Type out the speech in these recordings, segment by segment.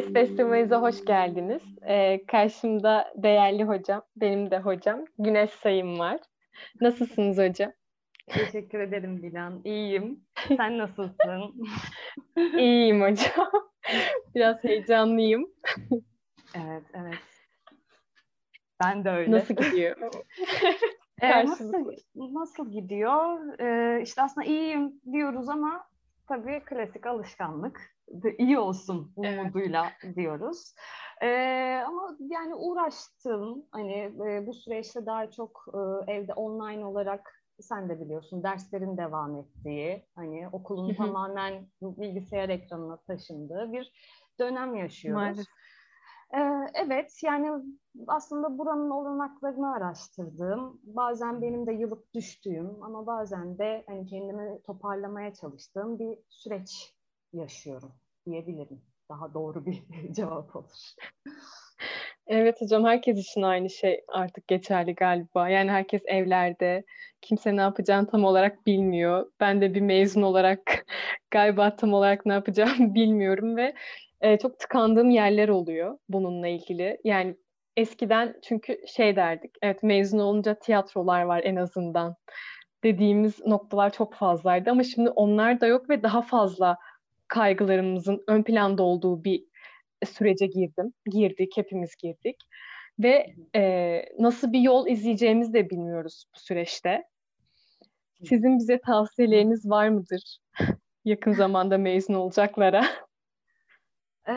Ses Festivali'ze hoş geldiniz. Ee, karşımda değerli hocam, benim de hocam Güneş Sayın var. Nasılsınız hocam? Teşekkür ederim Dilan. İyiyim. Sen nasılsın? İyiyim hocam. Biraz heyecanlıyım. Evet, evet. Ben de öyle. Nasıl gidiyor? ee, nasıl, nasıl gidiyor? Ee, işte aslında iyiyim diyoruz ama tabii klasik alışkanlık iyi olsun umuduyla evet. diyoruz. Ee, ama yani uğraştım hani e, bu süreçte daha çok e, evde online olarak sen de biliyorsun derslerin devam ettiği hani okulun tamamen bilgisayar ekranına taşındığı bir dönem yaşıyoruz. Maalesef. Ee, evet yani aslında buranın olanaklarını araştırdım. Bazen benim de yılıp düştüğüm ama bazen de hani kendimi toparlamaya çalıştığım bir süreç yaşıyorum diyebilirim. Daha doğru bir cevap olur. Evet hocam herkes için aynı şey artık geçerli galiba. Yani herkes evlerde. Kimse ne yapacağını tam olarak bilmiyor. Ben de bir mezun olarak galiba tam olarak ne yapacağımı bilmiyorum ve e, çok tıkandığım yerler oluyor bununla ilgili. Yani eskiden çünkü şey derdik. Evet mezun olunca tiyatrolar var en azından dediğimiz noktalar çok fazlaydı ama şimdi onlar da yok ve daha fazla kaygılarımızın ön planda olduğu bir sürece girdim. Girdik, hepimiz girdik. Ve e, nasıl bir yol izleyeceğimizi de bilmiyoruz bu süreçte. Sizin bize tavsiyeleriniz var mıdır? Yakın zamanda mezun olacaklara. Ee,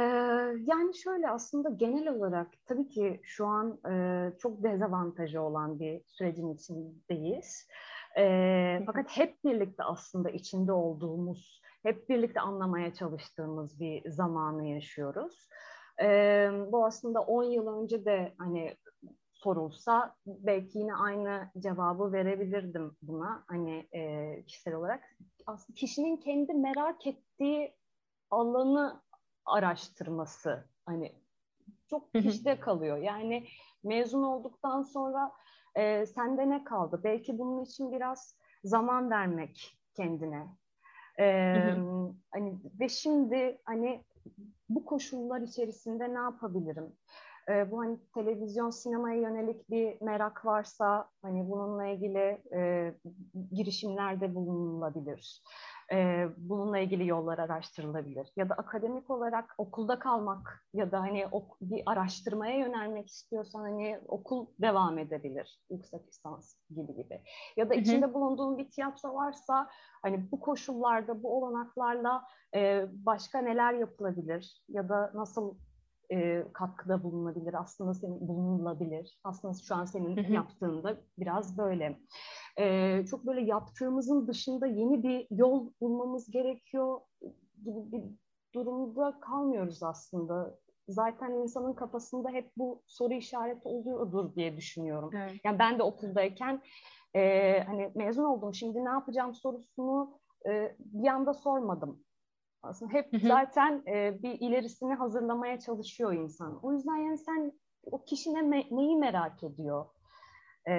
yani şöyle aslında genel olarak tabii ki şu an e, çok dezavantajı olan bir sürecin içindeyiz. E, fakat hep birlikte aslında içinde olduğumuz hep birlikte anlamaya çalıştığımız bir zamanı yaşıyoruz. E, bu aslında 10 yıl önce de hani sorulsa belki yine aynı cevabı verebilirdim buna hani e, kişisel olarak. Aslında kişinin kendi merak ettiği alanı araştırması hani çok kişide kalıyor. Yani mezun olduktan sonra e, sende ne kaldı? Belki bunun için biraz zaman vermek kendine. Ee, hani ve şimdi hani bu koşullar içerisinde ne yapabilirim? Ee, bu hani televizyon sinemaya yönelik bir merak varsa hani bununla ilgili e, girişimlerde bulunulabilir e, bununla ilgili yollar araştırılabilir. Ya da akademik olarak okulda kalmak ya da hani ok, bir araştırmaya yönelmek istiyorsan hani okul devam edebilir. Yüksek lisans gibi gibi. Ya da içinde bulunduğun bir tiyatro varsa hani bu koşullarda, bu olanaklarla e, başka neler yapılabilir ya da nasıl e, katkıda bulunabilir aslında senin bulunulabilir aslında şu an senin yaptığında biraz böyle e, çok böyle yaptığımızın dışında yeni bir yol bulmamız gerekiyor gibi bir durumda kalmıyoruz aslında. Zaten insanın kafasında hep bu soru işareti oluyordur diye düşünüyorum. Evet. Yani ben de okuldayken e, hani mezun oldum şimdi ne yapacağım sorusunu e, bir anda sormadım. Aslında hep zaten e, bir ilerisini hazırlamaya çalışıyor insan. O yüzden yani sen o kişi ne, neyi merak ediyor? E,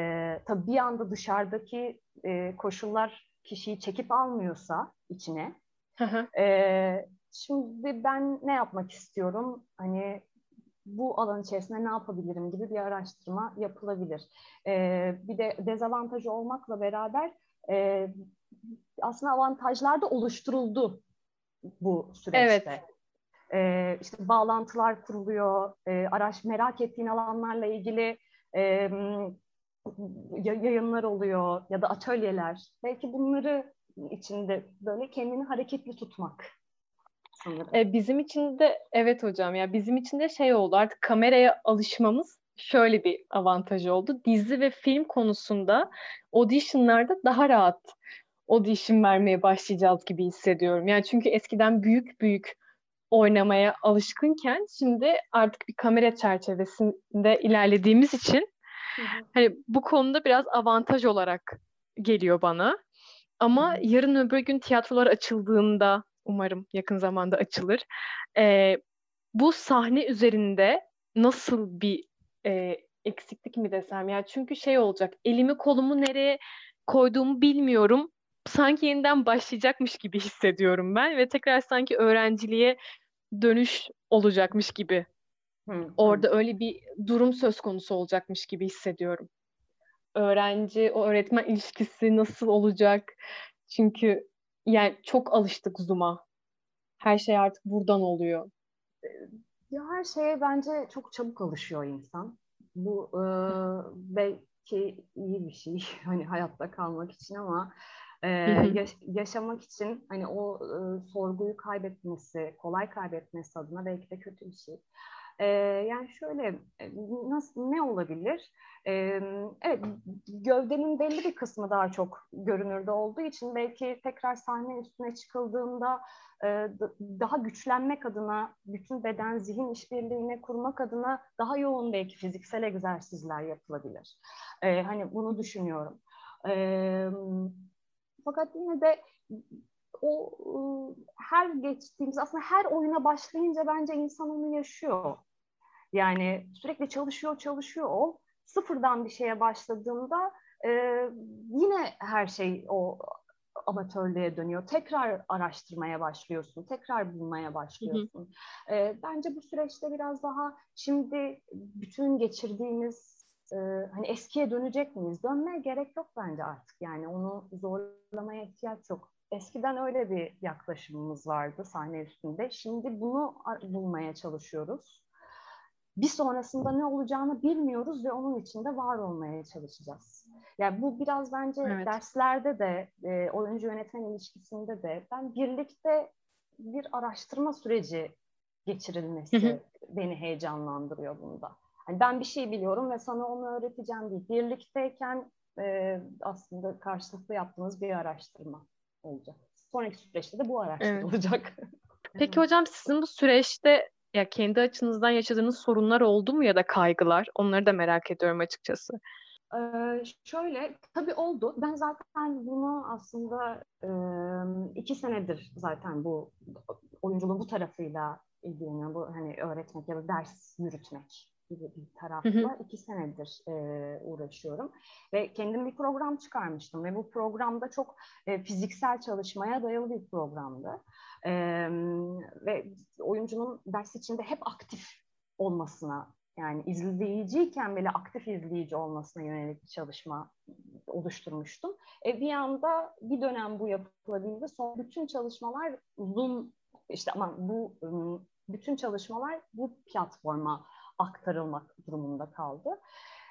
tabii bir anda dışarıdaki e, koşullar kişiyi çekip almıyorsa içine. e, şimdi ben ne yapmak istiyorum? Hani bu alan içerisinde ne yapabilirim gibi bir araştırma yapılabilir. E, bir de dezavantajı olmakla beraber e, aslında avantajlar da oluşturuldu bu süreçte. Evet. Ee, işte bağlantılar kuruluyor, e, araç merak ettiğin alanlarla ilgili e, yayınlar oluyor ya da atölyeler. Belki bunları içinde böyle kendini hareketli tutmak sanırım. E, bizim için de evet hocam ya bizim için de şey oldu artık kameraya alışmamız şöyle bir avantajı oldu. Dizi ve film konusunda auditionlarda daha rahat audition vermeye başlayacağız gibi hissediyorum. Yani çünkü eskiden büyük büyük oynamaya alışkınken şimdi artık bir kamera çerçevesinde ilerlediğimiz için hani bu konuda biraz avantaj olarak geliyor bana. Ama yarın öbür gün tiyatrolar açıldığında umarım yakın zamanda açılır. E, bu sahne üzerinde nasıl bir e, eksiklik mi desem ya çünkü şey olacak elimi kolumu nereye koyduğumu bilmiyorum sanki yeniden başlayacakmış gibi hissediyorum ben ve tekrar sanki öğrenciliğe dönüş olacakmış gibi. Hı, Orada öyle bir durum söz konusu olacakmış gibi hissediyorum. Öğrenci, o öğretmen ilişkisi nasıl olacak? Çünkü yani çok alıştık Zoom'a. Her şey artık buradan oluyor. Ya her şeye bence çok çabuk alışıyor insan. Bu e, belki iyi bir şey hani hayatta kalmak için ama e, yaş- yaşamak için hani o e, sorguyu kaybetmesi, kolay kaybetmesi adına belki de kötü bir şey. E, yani şöyle nasıl ne olabilir? E, evet gövdenin belli bir kısmı daha çok görünürde olduğu için belki tekrar sahne üstüne çıkıldığında e, daha güçlenmek adına bütün beden zihin işbirliğine kurmak adına daha yoğun belki fiziksel egzersizler yapılabilir. E, hani bunu düşünüyorum. E, fakat yine de o her geçtiğimiz aslında her oyuna başlayınca bence insan onu yaşıyor. Yani sürekli çalışıyor çalışıyor o. Sıfırdan bir şeye başladığında e, yine her şey o amatörlüğe dönüyor. Tekrar araştırmaya başlıyorsun, tekrar bulmaya başlıyorsun. Hı hı. E, bence bu süreçte biraz daha şimdi bütün geçirdiğimiz e, hani eskiye dönecek miyiz? Dönmeye gerek yok bence artık. Yani onu zorlamaya ihtiyaç yok. Eskiden öyle bir yaklaşımımız vardı sahne üstünde. Şimdi bunu bulmaya çalışıyoruz. Bir sonrasında ne olacağını bilmiyoruz ve onun içinde var olmaya çalışacağız. Yani bu biraz bence evet. derslerde de e, oyuncu yönetmen ilişkisinde de ben birlikte bir araştırma süreci geçirilmesi hı hı. beni heyecanlandırıyor bunda. Hani ben bir şey biliyorum ve sana onu öğreteceğim değil. Birlikteyken e, aslında karşılıklı yaptığımız bir araştırma olacak. Sonraki süreçte de bu araştırılacak. Evet. Peki hocam sizin bu süreçte ya kendi açınızdan yaşadığınız sorunlar oldu mu ya da kaygılar? Onları da merak ediyorum açıkçası. Ee, şöyle, tabii oldu. Ben zaten bunu aslında e, iki senedir zaten bu oyunculuğun bu tarafıyla ilgileniyorum. Bu hani öğretmek ya da ders yürütmek gibi bir tarafla hı hı. iki senedir e, uğraşıyorum. Ve kendim bir program çıkarmıştım ve bu programda çok e, fiziksel çalışmaya dayalı bir programdı. E, ve oyuncunun ders içinde hep aktif olmasına yani izleyiciyken bile aktif izleyici olmasına yönelik bir çalışma oluşturmuştum. E, bir anda bir dönem bu yapılabildi. Son bütün çalışmalar Zoom işte ama bu bütün çalışmalar bu platforma aktarılmak durumunda kaldı.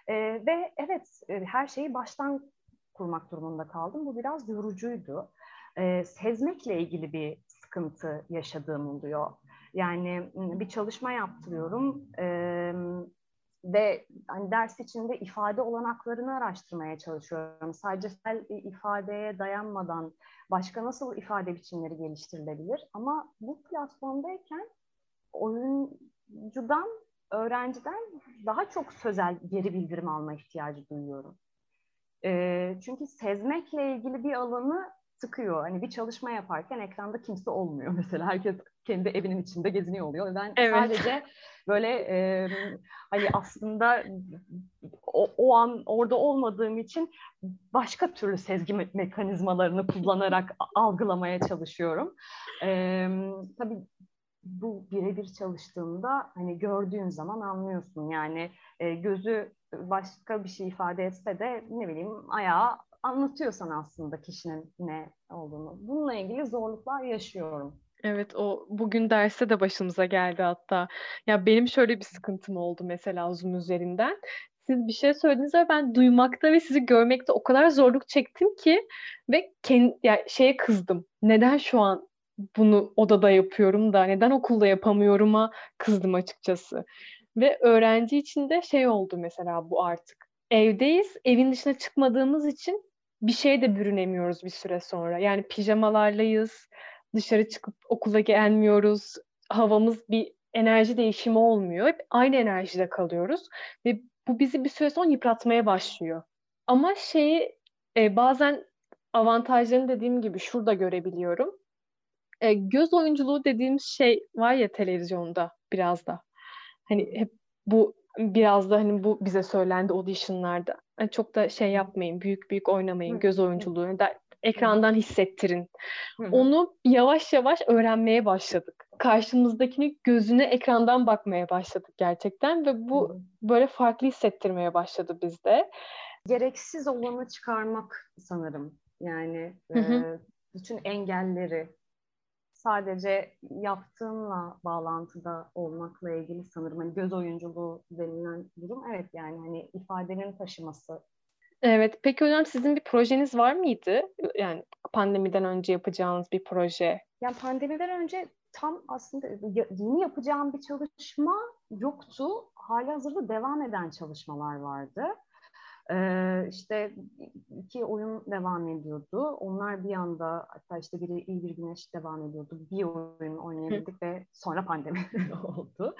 E, ve evet e, her şeyi baştan kurmak durumunda kaldım. Bu biraz yorucuydu. E, sezmekle ilgili bir sıkıntı yaşadığım oluyor. Yani bir çalışma yaptırıyorum e, ve hani ders içinde ifade olanaklarını araştırmaya çalışıyorum. Sadece bir ifadeye dayanmadan başka nasıl ifade biçimleri geliştirilebilir? Ama bu platformdayken oyuncudan, öğrenciden daha çok sözel geri bildirim alma ihtiyacı duyuyorum. E, çünkü sezmekle ilgili bir alanı sıkıyor. Hani bir çalışma yaparken ekranda kimse olmuyor mesela. Herkes kendi evinin içinde geziniyor oluyor. Ben evet. sadece böyle e, hani aslında o, o an orada olmadığım için başka türlü sezgi me- mekanizmalarını kullanarak algılamaya çalışıyorum. E, tabii bu birebir çalıştığında hani gördüğün zaman anlıyorsun yani e, gözü başka bir şey ifade etse de ne bileyim ayağı anlatıyorsan aslında kişinin ne olduğunu. Bununla ilgili zorluklar yaşıyorum. Evet o bugün derste de başımıza geldi hatta. Ya benim şöyle bir sıkıntım oldu mesela Zoom üzerinden. Siz bir şey söylediniz ben duymakta ve sizi görmekte o kadar zorluk çektim ki ve kendi yani şeye kızdım. Neden şu an bunu odada yapıyorum da neden okulda yapamıyorum'a kızdım açıkçası. Ve öğrenci için de şey oldu mesela bu artık. Evdeyiz, evin dışına çıkmadığımız için bir şeye de bürünemiyoruz bir süre sonra. Yani pijamalarlayız, dışarı çıkıp okula gelmiyoruz, havamız bir enerji değişimi olmuyor. Hep aynı enerjide kalıyoruz ve bu bizi bir süre sonra yıpratmaya başlıyor. Ama şeyi e, bazen avantajlarını dediğim gibi şurada görebiliyorum. E, göz oyunculuğu dediğimiz şey var ya televizyonda biraz da. Hani hep bu biraz da hani bu bize söylendi auditionlarda. Yani çok da şey yapmayın, büyük büyük oynamayın göz oyunculuğu. ekrandan hissettirin. Onu yavaş yavaş öğrenmeye başladık. Karşımızdakini gözüne ekrandan bakmaya başladık gerçekten ve bu böyle farklı hissettirmeye başladı bizde. Gereksiz olanı çıkarmak sanırım. Yani e, bütün engelleri sadece yaptığınla bağlantıda olmakla ilgili sanırım hani göz oyunculuğu denilen durum evet yani hani ifadenin taşıması. Evet. Peki hocam sizin bir projeniz var mıydı? Yani pandemiden önce yapacağınız bir proje. Yani pandemiden önce tam aslında yeni yapacağım bir çalışma yoktu. Hali hazırda devam eden çalışmalar vardı. Ee, işte iki oyun devam ediyordu. Onlar bir anda hatta işte biri iyi bir güneş devam ediyordu. Bir oyun oynayabildik ve sonra pandemi oldu.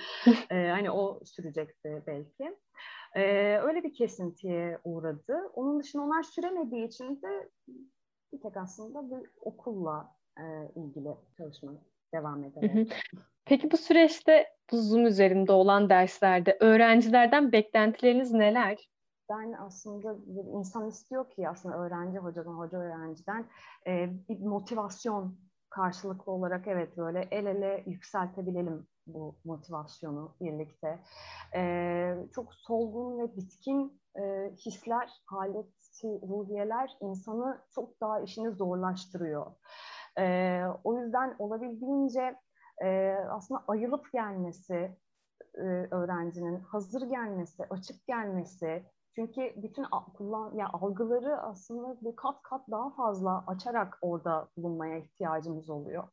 Ee, hani o sürecekti belki. Ee, öyle bir kesintiye uğradı. Onun dışında onlar süremediği için de bir tek aslında bir okulla e, ilgili çalışma devam ederek. Peki bu süreçte bu Zoom üzerinde olan derslerde öğrencilerden beklentileriniz neler? Ben aslında bir insan istiyor ki aslında öğrenci hocadan, hoca öğrenciden e, bir motivasyon karşılıklı olarak evet böyle el ele yükseltebilelim bu motivasyonu birlikte. E, çok solgun ve bitkin e, hisler, haleti, ruhiyeler insanı çok daha işini zorlaştırıyor. E, o yüzden olabildiğince e, aslında ayılıp gelmesi, e, öğrencinin hazır gelmesi, açık gelmesi, çünkü bütün kullan ya algıları aslında bir kat kat daha fazla açarak orada bulunmaya ihtiyacımız oluyor.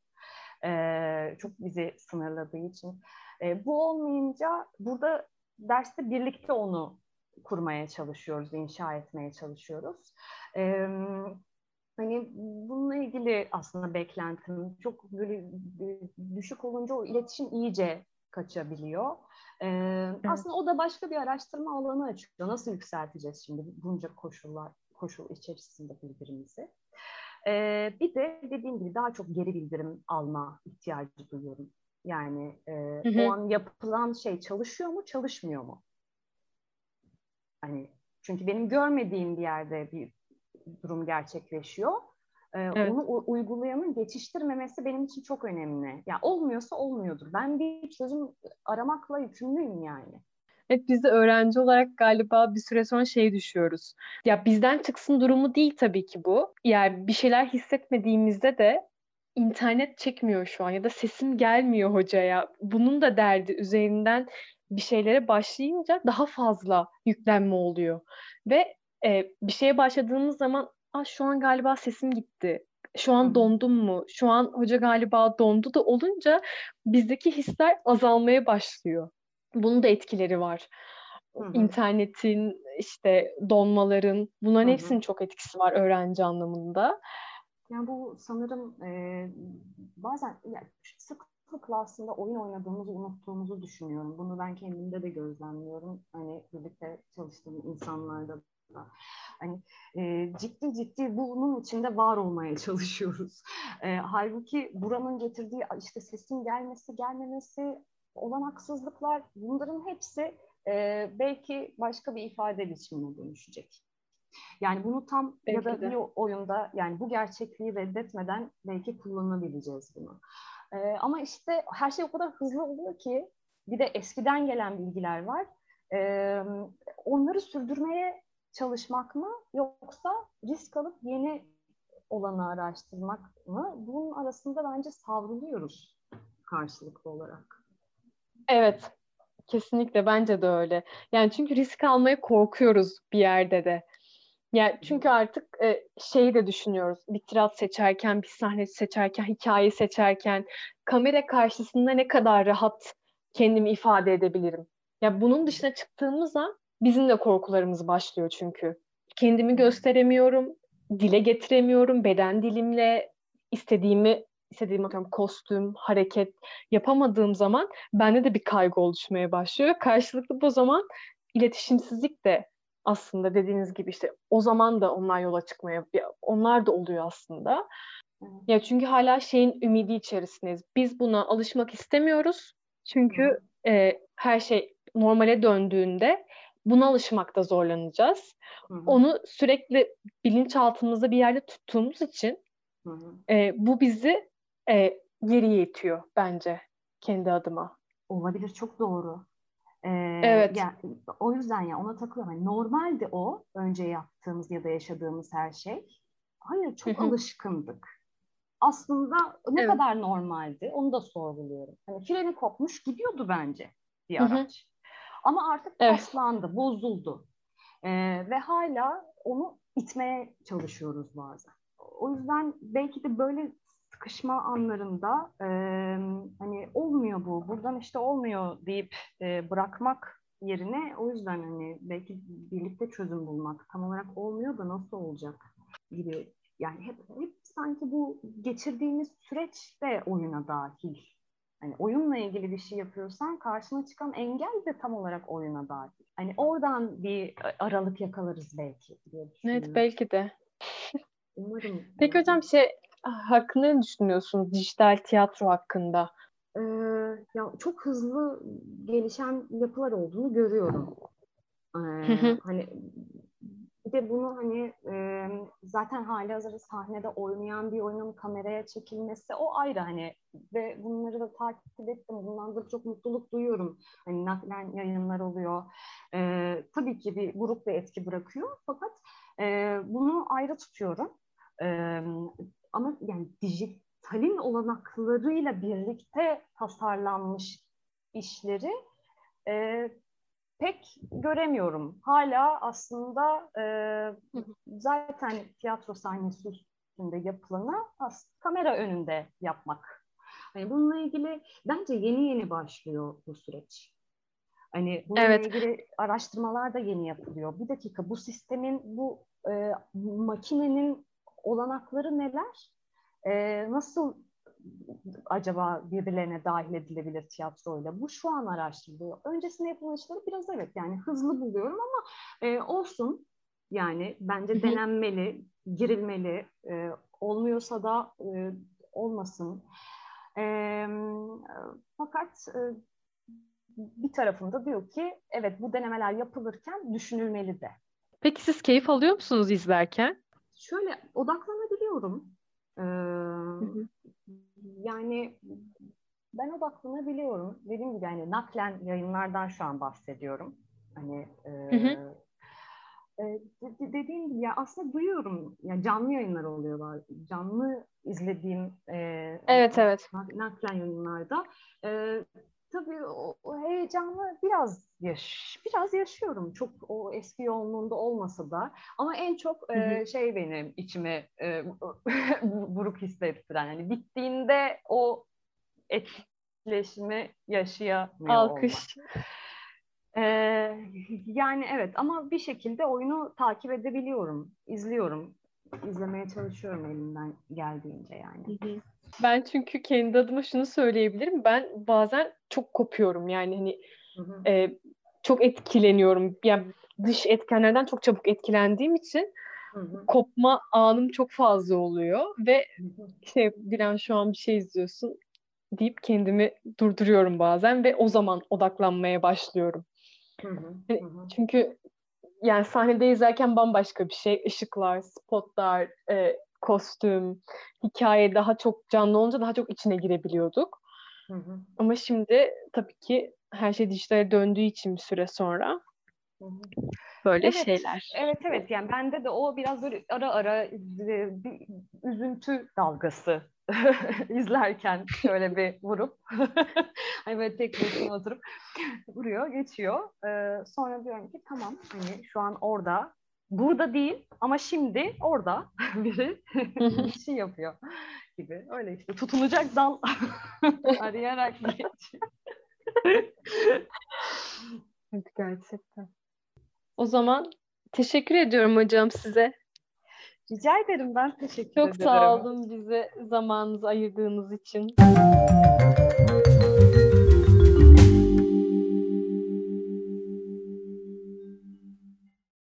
Ee, çok bizi sınırladığı için. Ee, bu olmayınca burada derste birlikte onu kurmaya çalışıyoruz, inşa etmeye çalışıyoruz. Ee, hani bununla ilgili aslında beklentim çok böyle düşük olunca o iletişim iyice kaçabiliyor. Ee, evet. Aslında o da başka bir araştırma alanı açıyor. Nasıl yükselteceğiz şimdi bunca koşullar koşul içerisinde birbirimizi? Ee, bir de dediğim gibi daha çok geri bildirim alma ihtiyacı duyuyorum. Yani e, hı hı. o an yapılan şey çalışıyor mu, çalışmıyor mu? Hani çünkü benim görmediğim bir yerde bir durum gerçekleşiyor. Ee, evet. Onu uygulayanın geçiştirmemesi benim için çok önemli. Ya olmuyorsa olmuyordur. Ben bir çözüm aramakla yükümlüyüm yani. Evet biz de öğrenci olarak galiba bir süre sonra şey düşüyoruz. Ya bizden çıksın durumu değil tabii ki bu. Yani bir şeyler hissetmediğimizde de internet çekmiyor şu an ya da sesim gelmiyor hocaya. Bunun da derdi üzerinden bir şeylere başlayınca daha fazla yüklenme oluyor. Ve e, bir şeye başladığımız zaman Aa, şu an galiba sesim gitti. Şu an dondum mu? Şu an hoca galiba dondu da olunca bizdeki hisler azalmaya başlıyor. Bunun da etkileri var. Hı-hı. İnternetin, işte donmaların, bunların Hı-hı. hepsinin çok etkisi var öğrenci anlamında. Yani bu sanırım e, bazen yani sıklıkla aslında oyun oynadığımızı unuttuğumuzu düşünüyorum. Bunu ben kendimde de gözlemliyorum. Hani birlikte çalıştığım insanlarda da. Hani e, ciddi ciddi bunun içinde var olmaya çalışıyoruz. E, halbuki buranın getirdiği işte sesin gelmesi, gelmemesi, olan haksızlıklar bunların hepsi e, belki başka bir ifade biçimine dönüşecek. Yani bunu tam belki ya da de. bir oyunda yani bu gerçekliği reddetmeden belki kullanabileceğiz bunu. Ee, ama işte her şey o kadar hızlı oluyor ki bir de eskiden gelen bilgiler var. Ee, onları sürdürmeye çalışmak mı yoksa risk alıp yeni olanı araştırmak mı? Bunun arasında bence savruluyoruz karşılıklı olarak. Evet, kesinlikle bence de öyle. Yani çünkü risk almaya korkuyoruz bir yerde de. Yani çünkü artık e, şeyi de düşünüyoruz. Bir tirat seçerken, bir sahne seçerken, hikaye seçerken kamera karşısında ne kadar rahat kendimi ifade edebilirim. Ya bunun dışına çıktığımız an Bizim de korkularımız başlıyor çünkü. Kendimi gösteremiyorum, dile getiremiyorum, beden dilimle istediğimi istediğim atıyorum kostüm, hareket yapamadığım zaman bende de bir kaygı oluşmaya başlıyor. Karşılıklı bu zaman iletişimsizlik de aslında dediğiniz gibi işte o zaman da onlar yola çıkmaya onlar da oluyor aslında. Ya çünkü hala şeyin ümidi içerisindeyiz. Biz buna alışmak istemiyoruz. Çünkü e, her şey normale döndüğünde buna alışmakta zorlanacağız. Hı-hı. Onu sürekli bilinçaltımızda bir yerde tuttuğumuz için e, bu bizi e, geriye itiyor bence kendi adıma. Olabilir çok doğru. Ee, evet. Yani, o yüzden ya ona takılıyorum. Yani normalde o önce yaptığımız ya da yaşadığımız her şey. Hayır çok Hı-hı. alışkındık. Aslında ne evet. kadar normaldi onu da sorguluyorum. Hani freni kopmuş gidiyordu bence bir araç. Ama artık evet. paslandı, bozuldu. Ee, ve hala onu itmeye çalışıyoruz bazen. O yüzden belki de böyle sıkışma anlarında e, hani olmuyor bu, buradan işte olmuyor deyip e, bırakmak yerine o yüzden hani belki birlikte çözüm bulmak tam olarak olmuyor da nasıl olacak gibi yani hep, hep sanki bu geçirdiğimiz süreç de oyuna dahil. Hani oyunla ilgili bir şey yapıyorsan karşına çıkan engel de tam olarak oyuna dahil. Hani oradan bir aralık yakalarız belki diye Evet belki de. Umarım. Peki hocam şey hakkında ne düşünüyorsun dijital tiyatro hakkında? Ee, ya çok hızlı gelişen yapılar olduğunu görüyorum. Ee, hani bir de bunu hani e, zaten hali hazırda sahnede oynayan bir oyunun kameraya çekilmesi o ayrı hani ve bunları da takip ettim. Bundan da çok mutluluk duyuyorum. Hani naklen yayınlar oluyor. E, tabii ki bir grup bir etki bırakıyor fakat e, bunu ayrı tutuyorum. E, ama yani dijitalin olanaklarıyla birlikte tasarlanmış işleri e, pek göremiyorum. Hala aslında e, zaten tiyatro sahnesi üstünde yapılanı kamera önünde yapmak. Yani bununla ilgili bence yeni yeni başlıyor bu süreç. Hani bununla evet. ilgili araştırmalar da yeni yapılıyor. Bir dakika bu sistemin, bu e, makinenin olanakları neler? E, nasıl acaba birbirlerine dahil edilebilir tiyatroyla? Bu şu an araştırılıyor. Öncesinde yapılan işleri biraz evet yani hızlı buluyorum ama e, olsun. Yani bence denenmeli, girilmeli. E, olmuyorsa da e, olmasın. E, fakat e, bir tarafında diyor ki evet bu denemeler yapılırken düşünülmeli de. Peki siz keyif alıyor musunuz izlerken? Şöyle odaklanabiliyorum. Ee, yani ben odaklanabiliyorum. Dediğim gibi yani naklen yayınlardan şu an bahsediyorum. Hani e, hı E, dediğim gibi ya aslında duyuyorum. Yani canlı yayınlar oluyorlar. Canlı izlediğim e, evet evet naklen yayınlarda e, tabii o heyecanı biraz yaş biraz yaşıyorum. Çok o eski yoğunluğunda olmasa da ama en çok e, şey benim içime e, buruk hissettiren yani bittiğinde o etkileşimi yaşayamıyor Alkış. olmak. Ee, yani evet ama bir şekilde oyunu takip edebiliyorum, izliyorum, izlemeye çalışıyorum elimden geldiğince yani. Hı hı. Ben çünkü kendi adıma şunu söyleyebilirim. Ben bazen çok kopuyorum. Yani hani hı hı. E, çok etkileniyorum. Yani dış etkenlerden çok çabuk etkilendiğim için hı hı. kopma anım çok fazla oluyor ve hı hı. işte Dilan şu an bir şey izliyorsun deyip kendimi durduruyorum bazen ve o zaman odaklanmaya başlıyorum. Hı hı. Hani, çünkü yani sahnede izlerken bambaşka bir şey. Işıklar, spotlar, e, kostüm, hikaye daha çok canlı olunca daha çok içine girebiliyorduk. Hı hı. Ama şimdi tabii ki her şey dijitale döndüğü için bir süre sonra böyle evet, şeyler. Evet evet yani bende de o biraz böyle ara ara bir üzüntü dalgası izlerken şöyle bir vurup hani böyle tek başına oturup vuruyor geçiyor. Ee, sonra diyorum ki tamam hani şu an orada burada değil ama şimdi orada biri bir şey yapıyor gibi. Öyle işte tutunacak dal arayarak geçiyor. evet gerçekten. O zaman teşekkür ediyorum hocam size. Rica ederim ben teşekkür Çok ederim. Çok sağ olun bize zamanınızı ayırdığınız için.